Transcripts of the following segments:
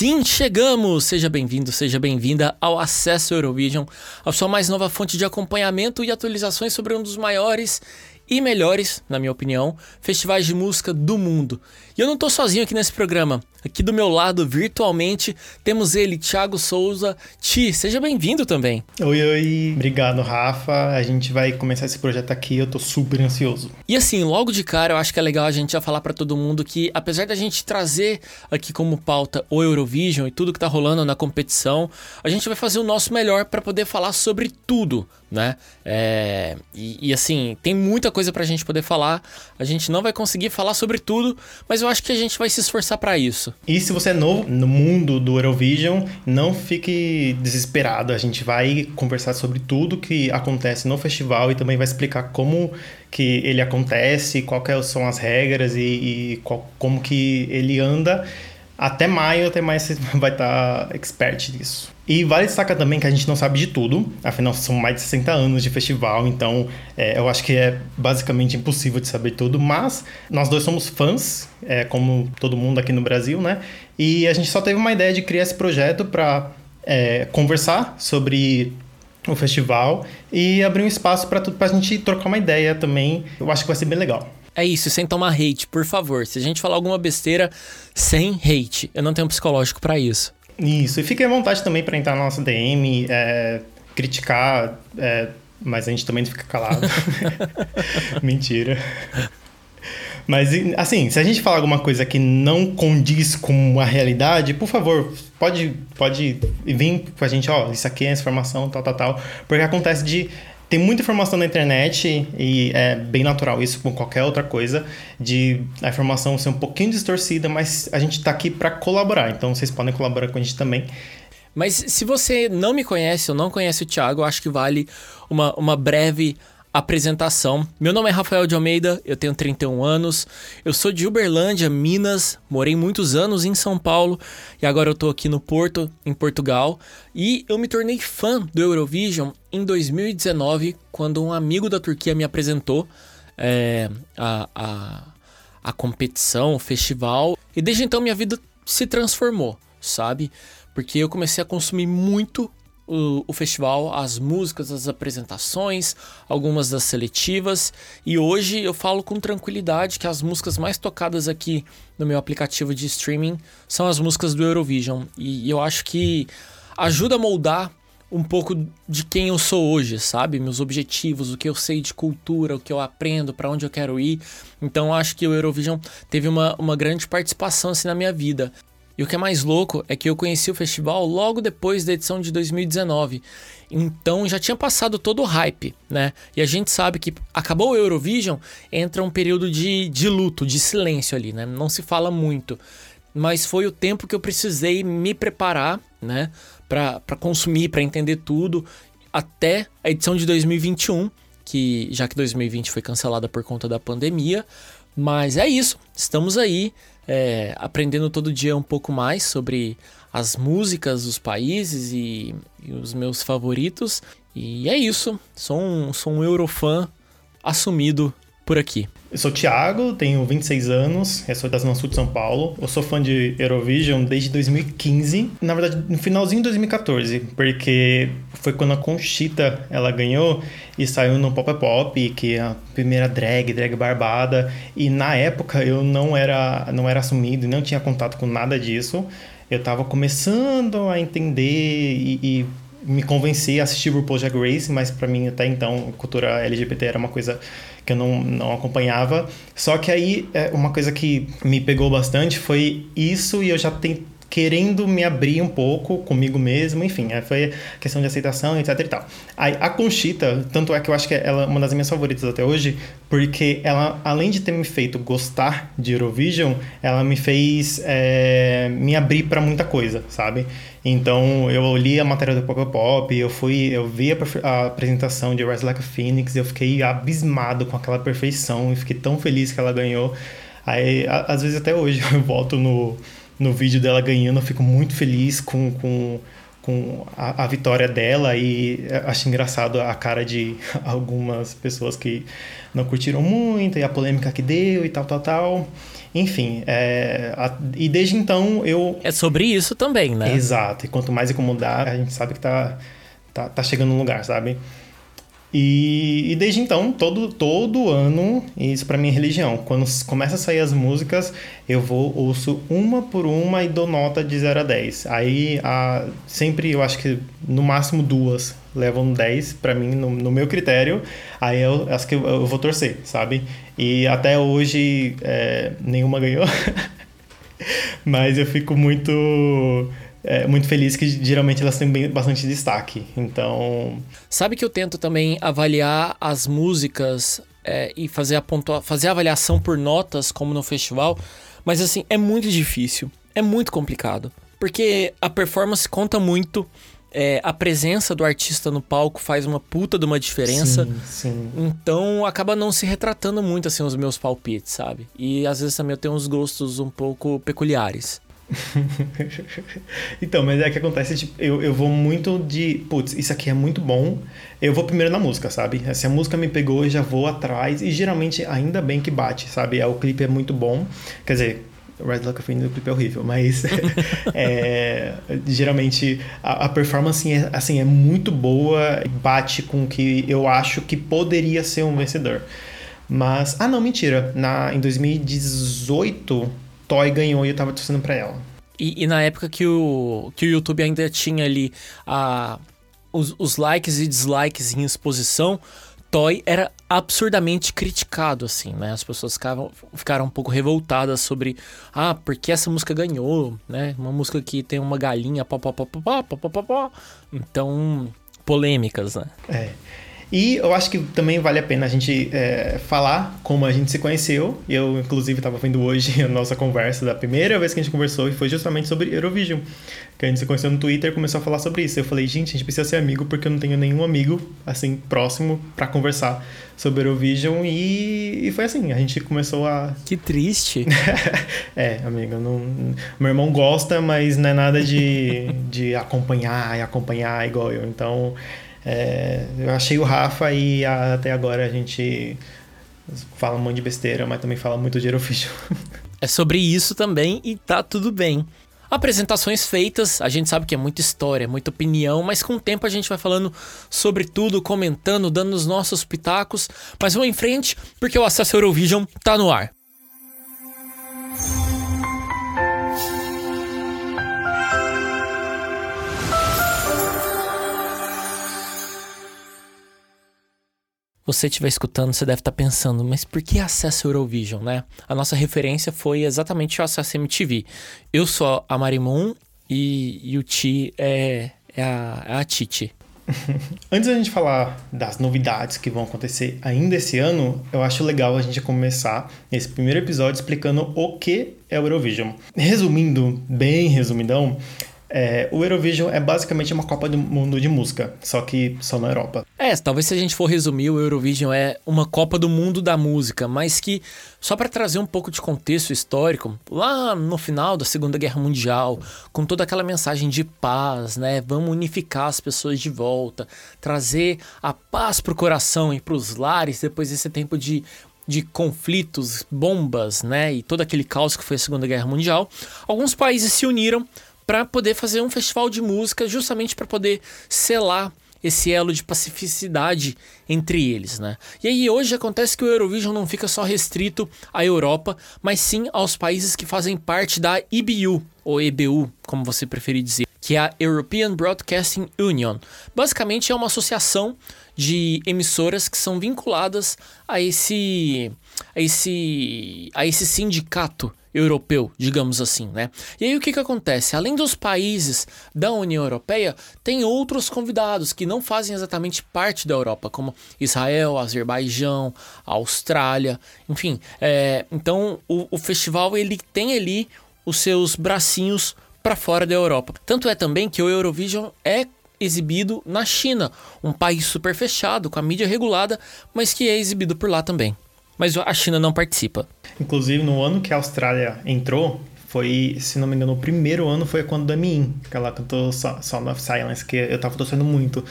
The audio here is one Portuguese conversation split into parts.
sim, chegamos! Seja bem-vindo, seja bem-vinda ao Acesso Eurovision, a sua mais nova fonte de acompanhamento e atualizações sobre um dos maiores e melhores, na minha opinião, festivais de música do mundo. E eu não tô sozinho aqui nesse programa. Aqui do meu lado, virtualmente, temos ele, Thiago Souza. Ti, seja bem-vindo também. Oi, oi. Obrigado, Rafa. A gente vai começar esse projeto aqui, eu tô super ansioso. E assim, logo de cara, eu acho que é legal a gente já falar para todo mundo que, apesar da gente trazer aqui como pauta o Eurovision e tudo que tá rolando na competição, a gente vai fazer o nosso melhor para poder falar sobre tudo, né? É... E, e assim, tem muita coisa pra gente poder falar. A gente não vai conseguir falar sobre tudo, mas eu acho que a gente vai se esforçar para isso. E se você é novo no mundo do Eurovision, não fique desesperado. A gente vai conversar sobre tudo que acontece no festival e também vai explicar como que ele acontece, quais são as regras e, e qual, como que ele anda. Até maio, até maio você vai estar expert nisso. E vale destacar também que a gente não sabe de tudo, afinal são mais de 60 anos de festival, então é, eu acho que é basicamente impossível de saber tudo, mas nós dois somos fãs, é, como todo mundo aqui no Brasil, né? E a gente só teve uma ideia de criar esse projeto para é, conversar sobre o festival e abrir um espaço para a gente trocar uma ideia também. Eu acho que vai ser bem legal. É isso, sem tomar hate, por favor. Se a gente falar alguma besteira, sem hate. Eu não tenho psicológico para isso. Isso, e fique à vontade também para entrar na nossa DM, é, criticar, é, mas a gente também não fica calado. Mentira. Mas, assim, se a gente falar alguma coisa que não condiz com a realidade, por favor, pode, pode vir com a gente, ó, isso aqui é essa informação, tal, tal, tal. Porque acontece de tem muita informação na internet e é bem natural isso com qualquer outra coisa, de a informação ser um pouquinho distorcida, mas a gente está aqui para colaborar, então vocês podem colaborar com a gente também. Mas se você não me conhece ou não conhece o Thiago, acho que vale uma, uma breve apresentação. Meu nome é Rafael de Almeida, eu tenho 31 anos, eu sou de Uberlândia, Minas, morei muitos anos em São Paulo e agora eu tô aqui no Porto, em Portugal, e eu me tornei fã do Eurovision em 2019, quando um amigo da Turquia me apresentou é, a, a, a competição, o festival, e desde então minha vida se transformou, sabe? Porque eu comecei a consumir muito o, o, festival, as músicas, as apresentações, algumas das seletivas. E hoje eu falo com tranquilidade que as músicas mais tocadas aqui no meu aplicativo de streaming são as músicas do Eurovision. E, e eu acho que ajuda a moldar um pouco de quem eu sou hoje, sabe? Meus objetivos, o que eu sei de cultura, o que eu aprendo, para onde eu quero ir. Então acho que o Eurovision teve uma, uma grande participação assim na minha vida. E o que é mais louco é que eu conheci o festival logo depois da edição de 2019. Então já tinha passado todo o hype, né? E a gente sabe que acabou o Eurovision, entra um período de, de luto, de silêncio ali, né? Não se fala muito. Mas foi o tempo que eu precisei me preparar, né? Para consumir, para entender tudo, até a edição de 2021, que já que 2020 foi cancelada por conta da pandemia. Mas é isso, estamos aí é, aprendendo todo dia um pouco mais sobre as músicas dos países e, e, os meus favoritos. E é isso. Sou um, sou um Eurofã assumido por aqui. Eu sou Thiago, tenho 26 anos, eu sou da Zona Sul de São Paulo. Eu sou fã de Eurovision desde 2015, na verdade no finalzinho de 2014, porque foi quando a Conchita ela ganhou e saiu no Pop Pop, que é a primeira drag, drag barbada, e na época eu não era não era assumido e não tinha contato com nada disso. Eu tava começando a entender e, e me convencer a assistir o RuPaul's Drag Race, mas para mim até então cultura LGBT era uma coisa que eu não, não acompanhava. Só que aí, é, uma coisa que me pegou bastante foi isso, e eu já tenho querendo me abrir um pouco comigo mesmo, enfim, é, foi questão de aceitação, etc e tal. Aí, a Conchita, tanto é que eu acho que ela é uma das minhas favoritas até hoje, porque ela, além de ter me feito gostar de Eurovision, ela me fez é, me abrir para muita coisa, sabe? Então eu li a matéria do Pop Pop, eu fui, eu vi a, a, apresentação de Rise Like a Phoenix, eu fiquei abismado com aquela perfeição e fiquei tão feliz que ela ganhou. Aí, a, às vezes até hoje eu volto no, no vídeo dela ganhando, eu fico muito feliz com, com, com a, a, vitória dela e acho engraçado a cara de algumas pessoas que não curtiram muito e a polêmica que deu e tal, tal, tal. Enfim, é, a, e desde então eu. É sobre isso também, né? Exato. E quanto mais incomodar, a gente sabe que tá, tá, tá chegando no lugar, sabe? E, e, desde então, todo, todo ano, isso para minha religião, quando começa a sair as músicas, eu vou, ouço uma por uma e dou nota de 0 a 10. Aí, a, sempre, eu acho que no máximo duas levam 10 para mim, no, no, meu critério. Aí eu acho que eu, eu, vou torcer, sabe? E até hoje, é, nenhuma ganhou. Mas eu fico muito é, muito feliz que geralmente elas têm bem, bastante destaque. Então. Sabe que eu tento também avaliar as músicas é, e fazer a, pontua fazer a avaliação por notas, como no festival, mas assim, é muito difícil. É muito complicado. Porque a performance conta muito. É, a presença do artista no palco faz uma puta de uma diferença. Sim, sim. Então acaba não se retratando muito assim os meus palpites, sabe? E às vezes também eu tenho uns gostos um pouco peculiares. então, mas é que acontece, tipo, eu, eu vou muito de, putz, isso aqui é muito bom, eu vou primeiro na música, sabe? Se a música me pegou, eu já vou atrás, e geralmente ainda bem que bate, sabe? É, o clipe é muito bom, quer dizer, Red Luck of o clipe é horrível, mas é, geralmente a, a, performance é, assim, é muito boa, bate com o que eu acho que poderia ser um vencedor. Mas, ah não, mentira, na, em 2018 Toy ganhou e eu tava torcendo pra ela. E, e, na época que o, que o YouTube ainda tinha ali a, os, os likes e dislikes em exposição, Toy era absurdamente criticado, assim, né? As pessoas ficavam, ficaram um pouco revoltadas sobre, ah, porque essa música ganhou, né? Uma música que tem uma galinha, pó, pó, pó, pó, pó, pó, pó, pó. Então, polêmicas, né? É. E eu acho que também vale a pena a gente é, falar como a gente se conheceu. Eu, inclusive, estava vendo hoje a nossa conversa da primeira vez que a gente conversou e foi justamente sobre Eurovision. Que a gente se conheceu no Twitter e começou a falar sobre isso. Eu falei, gente, a gente precisa ser amigo porque eu não tenho nenhum amigo, assim, próximo para conversar sobre Eurovision. E, e foi assim, a gente começou a. Que triste. é, amigo, não... meu irmão gosta, mas não é nada de, de acompanhar e acompanhar igual eu. Então. É, eu achei o Rafa e a, até agora a gente fala um monte de besteira, mas também fala muito de Eurovision. é sobre isso também e tá tudo bem. Apresentações feitas, a gente sabe que é muita história, muita opinião, mas com o tempo a gente vai falando sobre tudo, comentando, dando os nossos pitacos. Mas vamos em frente, porque o Acesso Eurovision tá no ar. Você estiver escutando, você deve estar tá pensando, mas por que acesso Eurovision, né? A nossa referência foi exatamente o acesso MTV. Eu sou a Marimun e, e o Ti é, é, a, é a Titi. Antes da gente falar das novidades que vão acontecer ainda esse ano, eu acho legal a gente começar esse primeiro episódio explicando o que é o Eurovision. Resumindo, bem resumidão, é, o Eurovision é basicamente uma Copa do Mundo de música, só que só na Europa. É, talvez se a gente for resumir, o Eurovision é uma Copa do Mundo da música, mas que, só para trazer um pouco de contexto histórico, lá no final da Segunda Guerra Mundial, com toda aquela mensagem de paz, né? Vamos unificar as pessoas de volta, trazer a paz pro coração e pros lares depois desse tempo de de conflitos, bombas, né, e todo aquele caos que foi a Segunda Guerra Mundial, alguns países se uniram para poder fazer um festival de música justamente para poder selar esse elo de pacificidade entre eles, né? E aí hoje acontece que o Eurovision não fica só restrito à Europa, mas sim aos países que fazem parte da EBU, ou EBU, como você preferir dizer, que é a European Broadcasting Union. Basicamente é uma associação de emissoras que são vinculadas a esse a esse a esse sindicato europeu, digamos assim, né? E aí o que que acontece? Além dos países da União Europeia, tem outros convidados que não fazem exatamente parte da Europa, como Israel, Azerbaijão, Austrália, enfim. É, então o, o festival ele tem ali os seus bracinhos para fora da Europa. Tanto é também que o Eurovision é exibido na China, um país super fechado, com a mídia regulada, mas que é exibido por lá também mas a China não participa. Inclusive, no ano que a Austrália entrou, foi, se não me engano, o primeiro ano foi quando da Min, que ela cantou Sound of Silence, que eu tava torcendo muito.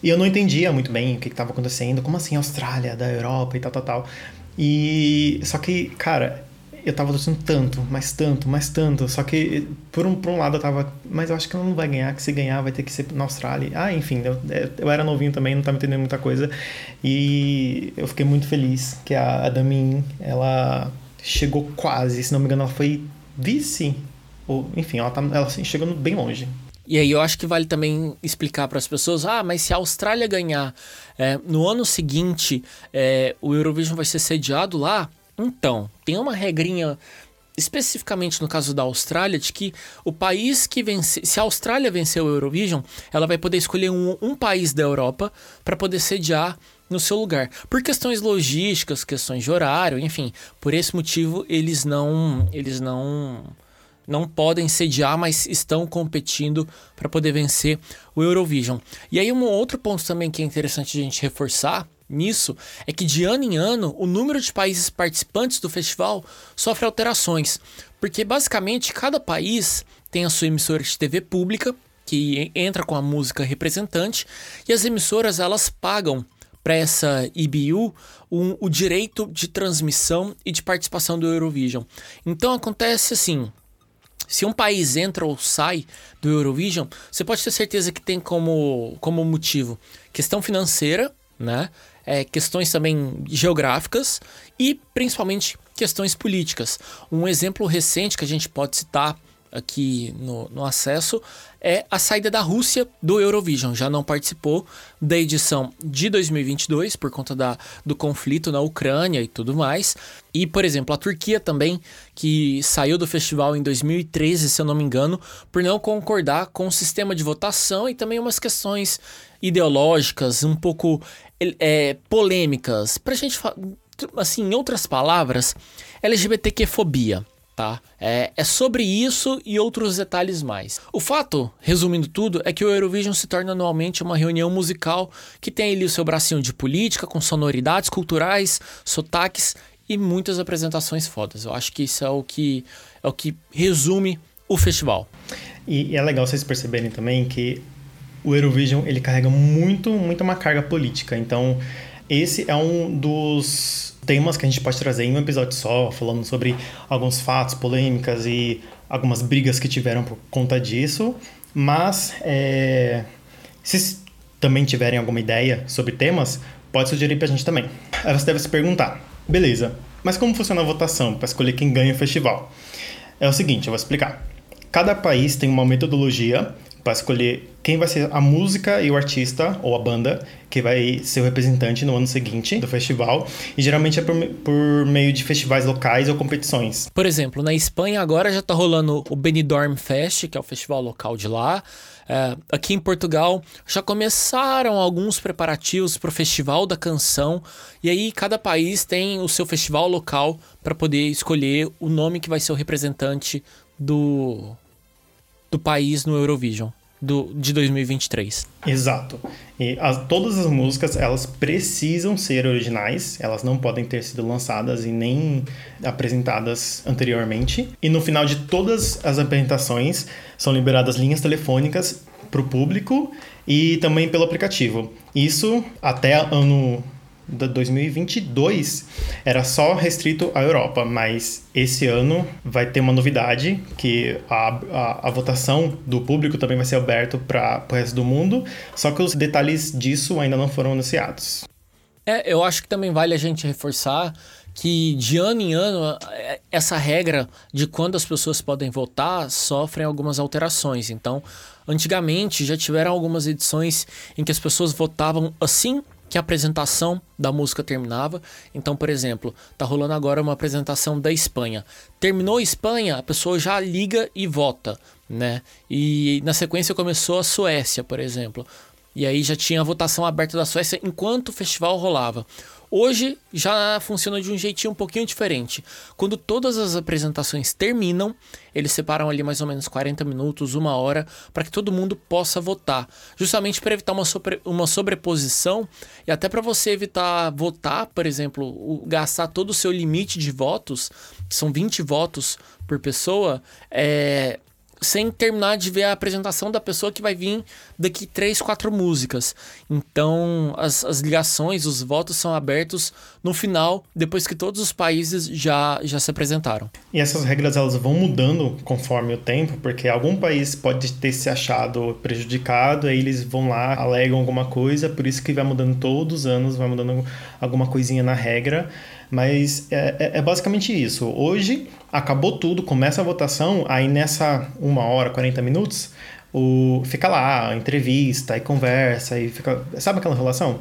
E eu não entendia muito bem o que estava acontecendo, como assim Austrália, da Europa e tal, tal, tal. E só que, cara, eu tava torcendo tanto, mais tanto, mais tanto. Só que, por um, por um lado, eu tava. Mas eu acho que ela não vai ganhar, que se ganhar vai ter que ser na Austrália. Ah, enfim, eu, eu era novinho também, não tava entendendo muita coisa. E eu fiquei muito feliz que a, a ela chegou quase, se não me engano, ela foi vice. Ou, enfim, ela, tá, ela assim, chegou bem longe. E aí eu acho que vale também explicar para as pessoas, ah, mas se a Austrália ganhar é, no ano seguinte, é, o Eurovision vai ser sediado lá, então, tem uma regrinha especificamente no caso da Austrália, de que o país que vencer, se a Austrália vencer o Eurovision, ela vai poder escolher um, um país da Europa para poder sediar no seu lugar. Por questões logísticas, questões de horário, enfim, por esse motivo eles não, eles não não podem sediar, mas estão competindo para poder vencer o Eurovision. E aí um outro ponto também que é interessante a gente reforçar nisso é que de ano em ano o número de países participantes do festival sofre alterações, porque basicamente cada país tem a sua emissora de TV pública que entra com a música representante e as emissoras elas pagam para essa IBU um, o direito de transmissão e de participação do Eurovision. Então acontece assim, se um país entra ou sai do Eurovision, você pode ter certeza que tem como, como motivo questão financeira, né? É, questões também geográficas e principalmente questões políticas. Um exemplo recente que a gente pode citar aqui no, no acesso é a saída da Rússia do Eurovision. Já não participou da edição de 2022 por conta da, do conflito na Ucrânia e tudo mais. E, por exemplo, a Turquia também, que saiu do festival em 2013, se eu não me engano, por não concordar com o sistema de votação e também umas questões ideológicas um pouco é, polêmicas. Pra gente, assim, em outras palavras, LGBTQ-fobia tá? É, é sobre isso e outros detalhes mais. O fato, resumindo tudo, é que o Eurovision se torna anualmente uma reunião musical que tem ali o seu bracinho de política, com sonoridades culturais, sotaques e muitas apresentações fodas. Eu acho que isso é o que, é o que resume o festival. E, e é legal vocês perceberem também que o Eurovision ele carrega muito, muito uma carga política. Então, esse é um dos temas que a gente pode trazer em um episódio só, falando sobre alguns fatos, polêmicas e algumas brigas que tiveram por conta disso. Mas é, se também tiverem alguma ideia sobre temas, pode sugerir pra gente também. Aí você deve se perguntar, beleza, mas como funciona a votação para escolher quem ganha o festival? É o seguinte, eu vou explicar. Cada país tem uma metodologia para escolher quem vai ser a música e o artista ou a banda que vai ser o representante no ano seguinte do festival. E geralmente é por, por meio de festivais locais ou competições. Por exemplo, na Espanha agora já está rolando o Benidorm Fest, que é o festival local de lá. É, aqui em Portugal já começaram alguns preparativos para o Festival da Canção, e aí cada país tem o seu festival local para poder escolher o nome que vai ser o representante do, do país no Eurovision do, de 2023. Exato. E as, todas as músicas, elas precisam ser originais, elas não podem ter sido lançadas e nem apresentadas anteriormente. E no final de todas as apresentações, são liberadas linhas telefônicas para o público e também pelo aplicativo. Isso até ano de 2022 era só restrito à Europa, mas esse ano vai ter uma novidade que a, a, a votação do público também vai ser aberto para o resto do mundo, só que os detalhes disso ainda não foram anunciados. É, eu acho que também vale a gente reforçar que de ano em ano essa regra de quando as pessoas podem votar sofrem algumas alterações. Então, antigamente já tiveram algumas edições em que as pessoas votavam assim que a apresentação da música terminava. Então, por exemplo, tá rolando agora uma apresentação da Espanha. Terminou a Espanha, a pessoa já liga e vota, né? E na sequência começou a Suécia, por exemplo. E aí já tinha a votação aberta da Suécia enquanto o festival rolava. Hoje já funciona de um jeitinho um pouquinho diferente. Quando todas as apresentações terminam, eles separam ali mais ou menos 40 minutos, uma hora, para que todo mundo possa votar. Justamente para evitar uma, sobre, uma sobreposição e até para você evitar votar, por exemplo, o, gastar todo o seu limite de votos, que são 20 votos por pessoa, é, sem terminar de ver a apresentação da pessoa que vai vir daqui três, quatro músicas. Então, as, as ligações, os votos são abertos no final, depois que todos os países já, já se apresentaram. E essas regras elas vão mudando conforme o tempo, porque algum país pode ter se achado prejudicado, aí eles vão lá, alegam alguma coisa, por isso que vai mudando todos os anos, vai mudando alguma coisinha na regra. Mas é, é, é, basicamente isso. Hoje acabou tudo, começa a votação, aí nessa uma hora, 40 minutos, o, fica lá, entrevista, e conversa, e fica. Sabe aquela relação?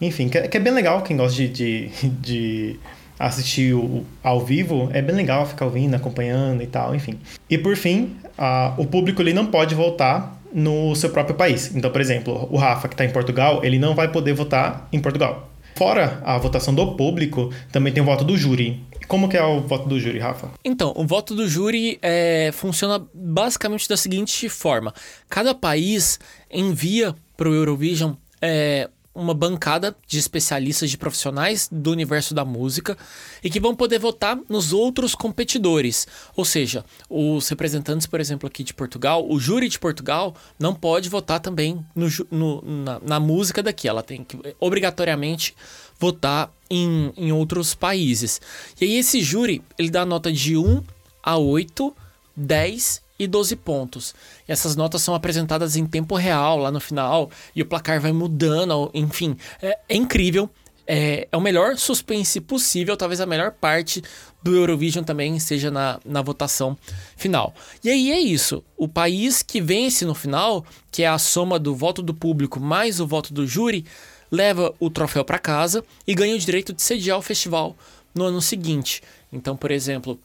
Enfim, que, é, que é bem legal quem gosta de, de, de assistir o, ao vivo, é bem legal ficar ouvindo, acompanhando e tal, enfim. E por fim, a, o público ele não pode votar no seu próprio país. Então, por exemplo, o Rafa, que está em Portugal, ele não vai poder votar em Portugal. Fora a votação do público, também tem o voto do júri. Como que é o voto do júri, Rafa? Então, o voto do júri é, funciona basicamente da seguinte forma: cada país envia para o Eurovision é, uma bancada de especialistas, de profissionais do universo da música e que vão poder votar nos outros competidores. Ou seja, os representantes, por exemplo, aqui de Portugal, o júri de Portugal não pode votar também no, no, na, na, música daqui. Ela tem que obrigatoriamente votar em, em outros países. E aí esse júri, ele dá nota de 1 a 8, 10 e 12 pontos. E essas notas são apresentadas em tempo real lá no final e o placar vai mudando, enfim, é, é incrível. É, é, o melhor suspense possível, talvez a melhor parte do Eurovision também seja na, na votação final. E aí é isso. O país que vence no final, que é a soma do voto do público mais o voto do júri, leva o troféu para casa e ganha o direito de sediar o festival no ano seguinte. Então, por exemplo,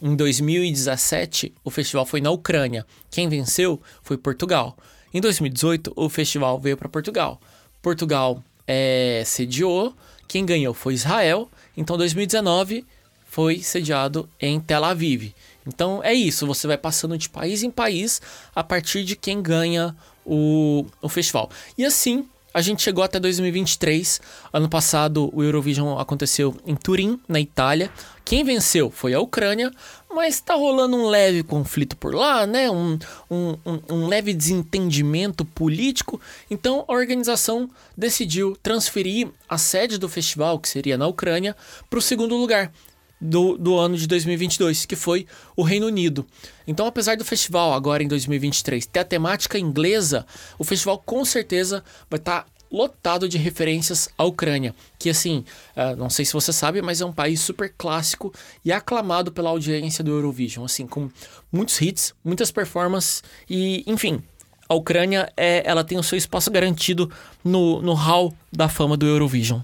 em 2017, o festival foi na Ucrânia. Quem venceu foi Portugal. Em 2018, o festival veio para Portugal. Portugal é, sediou, quem ganhou foi Israel. Então, 2019 foi sediado em Tel Aviv. Então é isso, você vai passando de país em país a partir de quem ganha o, o festival. E assim a gente chegou até 2023. Ano passado o Eurovision aconteceu em Turim, na Itália. Quem venceu foi a Ucrânia, mas está rolando um leve conflito por lá, né? Um, um, um, um, leve desentendimento político. Então a organização decidiu transferir a sede do festival, que seria na Ucrânia, para o segundo lugar, do, do ano de 2022, que foi o Reino Unido. Então, apesar do festival agora em 2023 ter a temática inglesa, o festival com certeza vai estar tá lotado de referências à Ucrânia, que assim, uh, não sei se você sabe, mas é um país super clássico e aclamado pela audiência do Eurovision, assim, com muitos hits, muitas performances e, enfim, a Ucrânia é, ela tem o seu espaço garantido no, no hall da fama do Eurovision.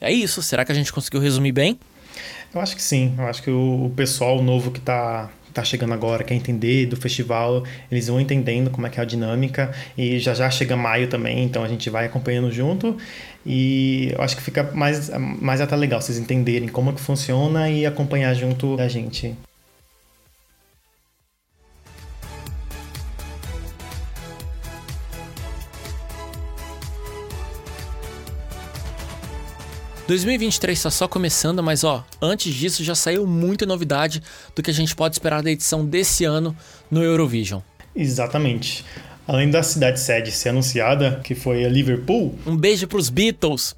É isso, será que a gente conseguiu resumir bem? Eu acho que sim. Eu acho que o, pessoal novo que está tá chegando agora, quer entender do festival, eles vão entendendo como é que é a dinâmica e já já chega maio também, então a gente vai acompanhando junto e eu acho que fica mais, mais até legal vocês entenderem como é que funciona e acompanhar junto da gente. 2023 está só começando, mas ó, antes disso já saiu muita novidade do que a gente pode esperar da edição desse ano no Eurovision. Exatamente. Além da cidade sede ser anunciada, que foi a Liverpool. Um beijo para os Beatles.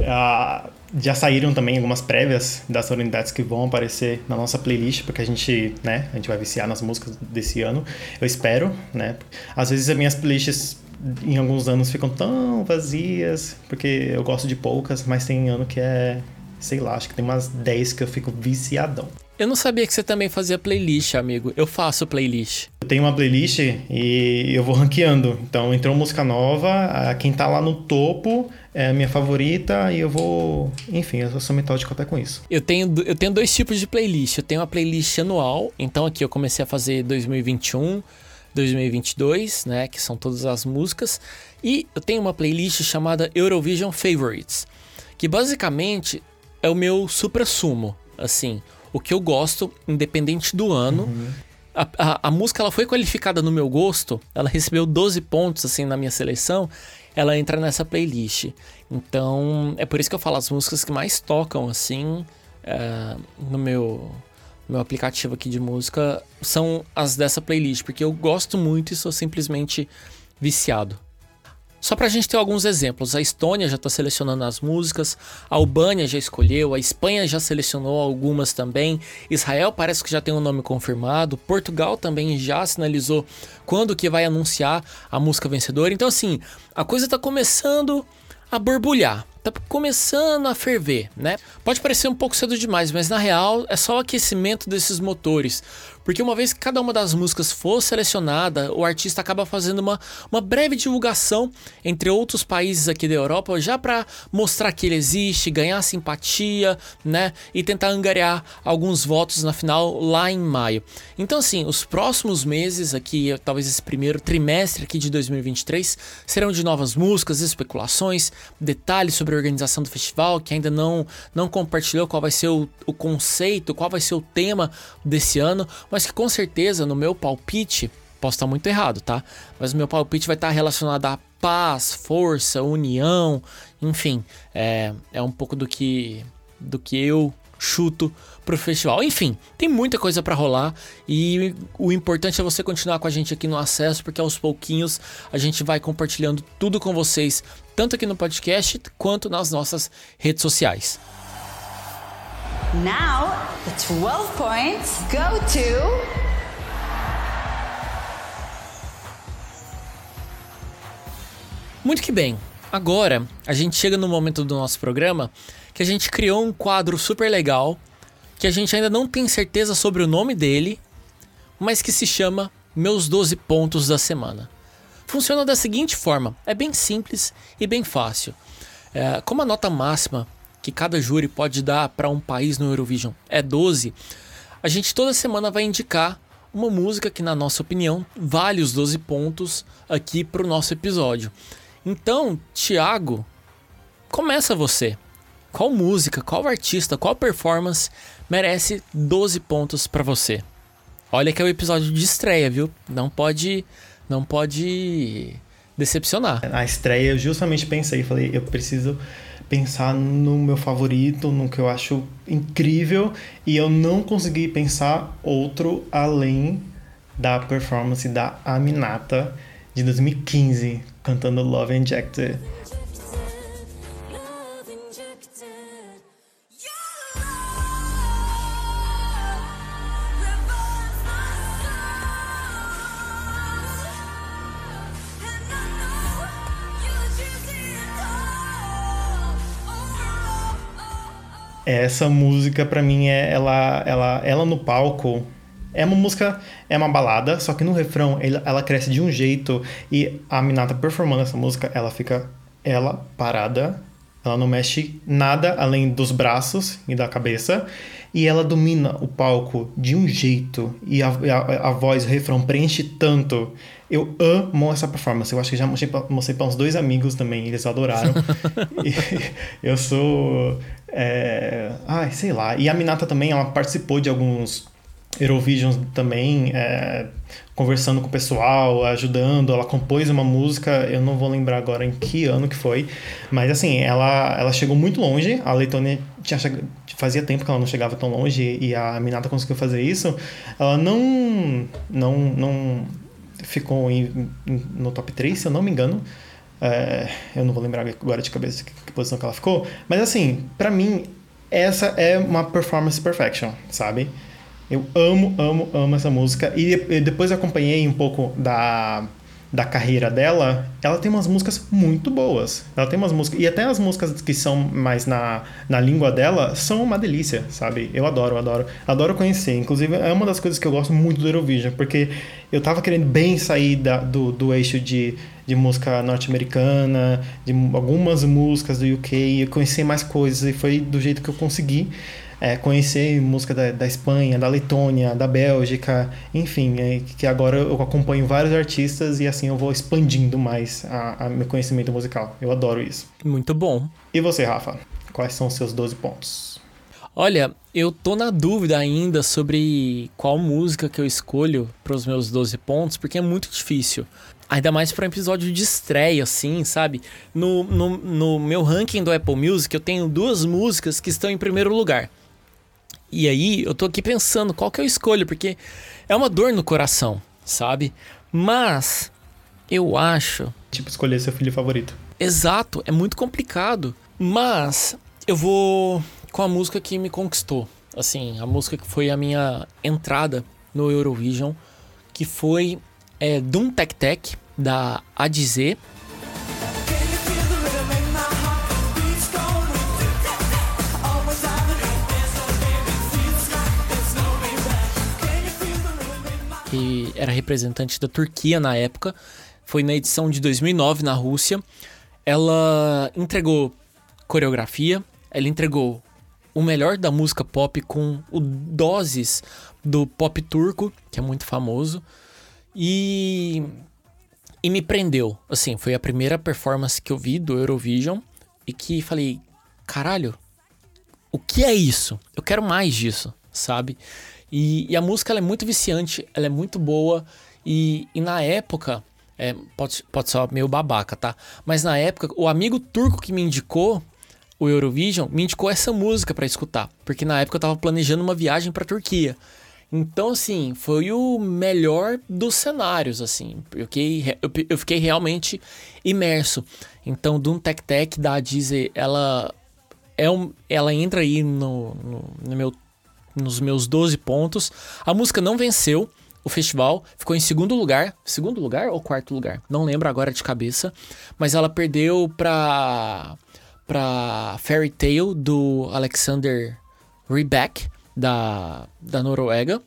ah, já saíram também algumas prévias das solenidades que vão aparecer na nossa playlist, porque a gente, né, a gente vai viciar nas músicas desse ano. Eu espero, né? Às vezes as minhas playlists em alguns anos ficam tão vazias, porque eu gosto de poucas, mas tem ano que é, sei lá, acho que tem umas 10 que eu fico viciadão. Eu não sabia que você também fazia playlist, amigo. Eu faço playlist. Eu tenho uma playlist e eu vou ranqueando. Então, entrou música nova, quem tá lá no topo é a minha favorita e eu vou. Enfim, eu sou metódico até com isso. Eu tenho, eu tenho dois tipos de playlist. Eu tenho uma playlist anual, então aqui eu comecei a fazer 2021. 2022, né, que são todas as músicas, e eu tenho uma playlist chamada Eurovision Favorites, que basicamente é o meu supra-sumo, assim, o que eu gosto, independente do ano. Uhum. A, a, a, música ela foi qualificada no meu gosto, ela recebeu 12 pontos assim na minha seleção, ela entra nessa playlist. Então é por isso que eu falo as músicas que mais tocam assim é, no meu meu aplicativo aqui de música são as dessa playlist, porque eu gosto muito e sou simplesmente viciado. Só para a gente ter alguns exemplos, a Estônia já está selecionando as músicas, a Albânia já escolheu, a Espanha já selecionou algumas também, Israel parece que já tem um nome confirmado, Portugal também já sinalizou quando que vai anunciar a música vencedora. Então assim, a coisa está começando a borbulhar tá começando a ferver, né? Pode parecer um pouco cedo demais, mas na real é só o aquecimento desses motores. Porque uma vez que cada uma das músicas for selecionada, o artista acaba fazendo uma, uma breve divulgação entre outros países aqui da Europa, já para mostrar que ele existe, ganhar simpatia, né? E tentar angariar alguns votos na final lá em maio. Então, assim, os próximos meses aqui, talvez esse primeiro trimestre aqui de 2023, serão de novas músicas, especulações, detalhes sobre a organização do festival, que ainda não, não compartilhou qual vai ser o, o conceito, qual vai ser o tema desse ano, mas que com certeza no meu palpite, posso estar muito errado, tá? Mas o meu palpite vai estar relacionado a paz, força, união, enfim, é, é um pouco do que do que eu chuto pro festival. Enfim, tem muita coisa para rolar e o importante é você continuar com a gente aqui no acesso, porque aos pouquinhos a gente vai compartilhando tudo com vocês, tanto aqui no podcast quanto nas nossas redes sociais. Now, the 12 points go to Muito que bem. Agora, a gente chega no momento do nosso programa que a gente criou um quadro super legal, que a gente ainda não tem certeza sobre o nome dele, mas que se chama Meus 12 Pontos da Semana. Funciona da seguinte forma: é bem simples e bem fácil. É, como a nota máxima que cada júri pode dar para um país no Eurovision é 12, a gente toda semana vai indicar uma música que, na nossa opinião, vale os 12 pontos aqui para o nosso episódio. Então, Thiago, começa você. Qual música, qual artista, qual performance merece 12 pontos para você? Olha que é o episódio de estreia, viu? Não pode, não pode decepcionar. A estreia eu justamente pensei, falei, eu preciso pensar no meu favorito, no que eu acho incrível, e eu não consegui pensar outro além da performance da Aminata de 2015, cantando Love Injected. Essa música para mim é ela, ela, ela no palco é uma música, é uma balada, só que no refrão ela, cresce de um jeito e a Minata performando essa música, ela fica ela parada, ela não mexe nada além dos braços e da cabeça e ela domina o palco de um jeito e a, a, a voz, o refrão preenche tanto. Eu amo essa performance. Eu acho que já mostrei, mostrei para uns dois amigos também, eles adoraram. eu sou é... Ai, sei lá. E a Minata também, ela participou de alguns Eurovision também, é... conversando com o pessoal, ajudando. Ela compôs uma música, eu não vou lembrar agora em que ano que foi, mas assim, ela, ela chegou muito longe. A Letônia tinha fazia tempo que ela não chegava tão longe e a Minata conseguiu fazer isso. Ela não, não, não ficou em, no top 3, se eu não me engano. É, eu não vou lembrar agora de cabeça que, que posição que ela ficou. Mas assim, para mim, essa é uma performance perfection, sabe? Eu amo, amo, amo essa música. E, e depois acompanhei um pouco da da carreira dela, ela tem umas músicas muito boas. Ela tem umas músicas. E até as músicas que são mais na, na língua dela são uma delícia, sabe? Eu adoro, adoro. Adoro conhecer. Inclusive, é uma das coisas que eu gosto muito do Eurovision, porque eu tava querendo bem sair da, do, do eixo de, de música norte-americana, de algumas músicas do UK, e conhecer mais coisas, e foi do jeito que eu consegui. É, conhecer música da, da Espanha, da Letônia, da Bélgica, enfim, é, que agora eu acompanho vários artistas e assim eu vou expandindo mais a, a meu conhecimento musical. Eu adoro isso. Muito bom. E você, Rafa? Quais são os seus 12 pontos? Olha, eu tô na dúvida ainda sobre qual música que eu escolho para os meus 12 pontos, porque é muito difícil. Ainda mais para um episódio de estreia, assim, sabe? No, no, no, meu ranking do Apple Music, eu tenho duas músicas que estão em primeiro lugar. E aí, eu tô aqui pensando qual que eu escolho, porque é uma dor no coração, sabe? Mas, eu acho. Tipo, escolher seu filho favorito. Exato, é muito complicado. Mas, eu vou com a música que me conquistou. Assim, a música que foi a minha entrada no Eurovision, que foi é, Doom Tech Tech, da ADZ. Que era representante da Turquia na época. Foi na edição de 2009 na Rússia. Ela entregou coreografia, ela entregou o melhor da música pop com o doses do pop turco, que é muito famoso. E e me prendeu. Assim, foi a primeira performance que eu vi do Eurovision e que falei, caralho, o que é isso? Eu quero mais disso, sabe? E, e a música é muito viciante, ela é muito boa e, e na época, é, pode, pode ser meio babaca, tá? Mas na época, o amigo turco que me indicou o Eurovision me indicou essa música para escutar, porque na época eu tava planejando uma viagem para Turquia. Então, assim, foi o melhor dos cenários, assim. Eu fiquei, eu, fiquei realmente imerso. Então, Doom Tech Tech da Disney, ela, é um, ela entra aí no, no, no meu, nos meus 12 pontos. A música não venceu o festival, ficou em segundo lugar. Segundo lugar ou quarto lugar? Não lembro agora de cabeça. Mas ela perdeu pra para Fairy Tale do Alexander Rybak da, da Noruega.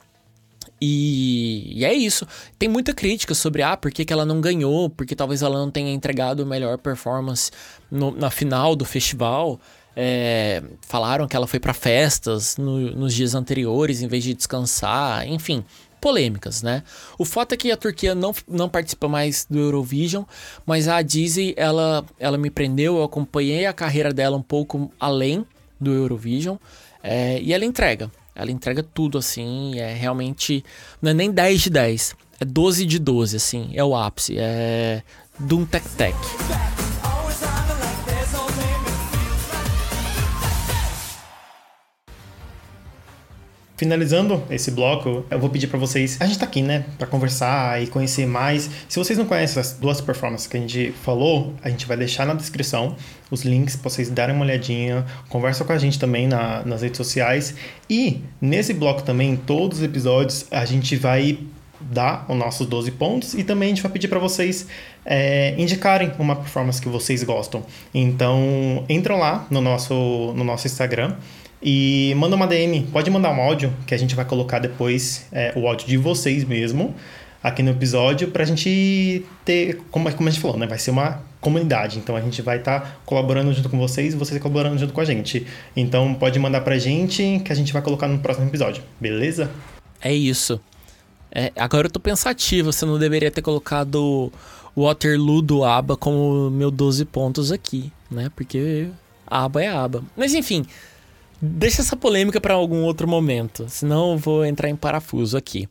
E, e, é isso. Tem muita crítica sobre ah, por que, que ela não ganhou, porque talvez ela não tenha entregado melhor performance no, na final do festival. É, falaram que ela foi para festas no, nos dias anteriores em vez de descansar, enfim polêmicas, né? O fato é que a Turquia não, não participa mais do Eurovision, mas a Disney, ela, ela me prendeu, eu acompanhei a carreira dela um pouco além do Eurovision, é, e ela entrega. Ela entrega tudo, assim, é realmente... Não é nem 10 de 10, é 12 de 12, assim, é o ápice, é... Doom Tech Tech. Finalizando esse bloco, eu vou pedir para vocês. A gente tá aqui, né, para conversar e conhecer mais. Se vocês não conhecem as duas performances que a gente falou, a gente vai deixar na descrição os links para vocês darem uma olhadinha. Conversa com a gente também na, nas redes sociais. E nesse bloco também, todos os episódios, a gente vai dar os nossos 12 pontos e também a gente vai pedir para vocês é, indicarem uma performance que vocês gostam. Então, entram lá no nosso, no nosso Instagram e manda uma DM, pode mandar um áudio, que a gente vai colocar depois é, o áudio de vocês mesmo aqui no episódio pra gente ter, como, como a gente falou, né? Vai ser uma comunidade, então a gente vai estar tá colaborando junto com vocês e vocês colaborando junto com a gente. Então pode mandar pra gente que a gente vai colocar no próximo episódio, beleza? É isso. É, agora eu tô pensativo, você não deveria ter colocado Waterloo do ABBA como meu 12 pontos aqui, né? Porque ABBA é ABBA. Mas enfim, Deixa essa polêmica para algum outro momento, senão eu vou entrar em parafuso aqui.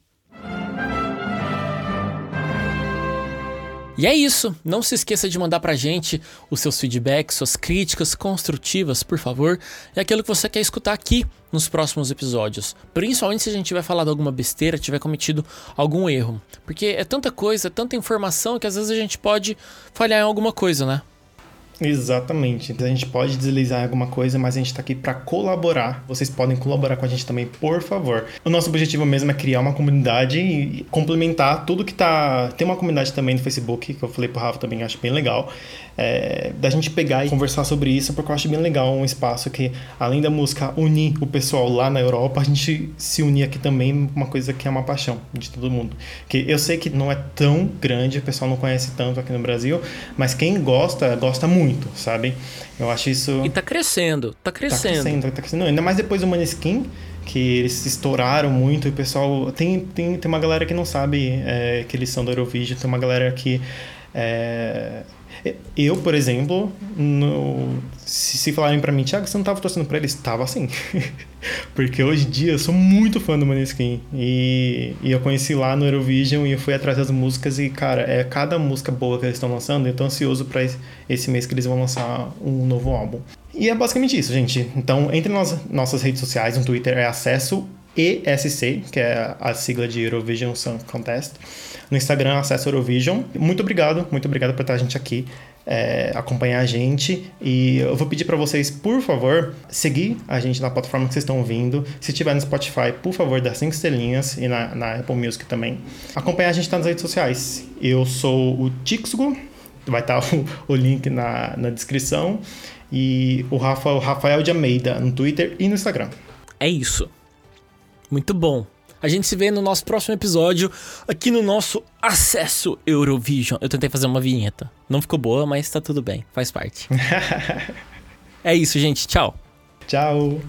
E é isso. Não se esqueça de mandar pra gente os seus feedbacks, suas críticas construtivas, por favor, e aquilo que você quer escutar aqui nos próximos episódios. Principalmente se a gente tiver falado alguma besteira, tiver cometido algum erro. Porque é tanta coisa, é tanta informação que às vezes a gente pode falhar em alguma coisa, né? Exatamente. A gente pode deslizar em alguma coisa, mas a gente está aqui para colaborar. Vocês podem colaborar com a gente também, por favor. O nosso objetivo mesmo é criar uma comunidade e complementar tudo que tá. Tem uma comunidade também no Facebook, que eu falei pro Rafa também, acho bem legal é, da gente pegar e conversar sobre isso, porque eu acho bem legal um espaço que, além da música unir o pessoal lá na Europa, a gente se unir aqui também, uma coisa que é uma paixão de todo mundo. Que eu sei que não é tão grande, o pessoal não conhece tanto aqui no Brasil, mas quem gosta, gosta muito muito, sabe? Eu acho isso. E tá crescendo, tá crescendo. Tá crescendo, tá crescendo. Ainda mais depois do Maneskin, que eles se estouraram muito e o pessoal. Tem, tem, tem uma galera que não sabe é, que eles são do Eurovision, tem uma galera que. É, eu, por exemplo, no, se, se falarem para mim, Thiago, você não tava torcendo pra eles? Tava assim. Porque hoje em dia eu sou muito fã do Maneskin. E, e eu conheci lá no Eurovision e eu fui atrás das músicas. E, cara, é cada música boa que eles estão lançando. Eu tô ansioso pra esse, esse mês que eles vão lançar um novo álbum. E é basicamente isso, gente. Então, entre nas nossas redes sociais, no Twitter é acesso ESC, que é a sigla de Eurovision Song Contest. No Instagram, acesso Eurovision. Muito obrigado, muito obrigado por estar a gente aqui, é, acompanhar a gente. E eu vou pedir para vocês, por favor, seguir a gente na plataforma que vocês estão ouvindo. Se tiver no Spotify, por favor, dá cinco estrelinhas e na, na Apple Music também. Acompanhar a gente nas redes sociais. Eu sou o Tixgo, vai estar o, o link na, na descrição. E o Rafa, o Rafael de Almeida no Twitter e no Instagram. É isso. Muito bom. A gente se vê no nosso próximo episódio, aqui no nosso Acesso Eurovision. Eu tentei fazer uma vinheta. Não ficou boa, mas tá tudo bem. Faz parte. é isso, gente. Tchau. Tchau.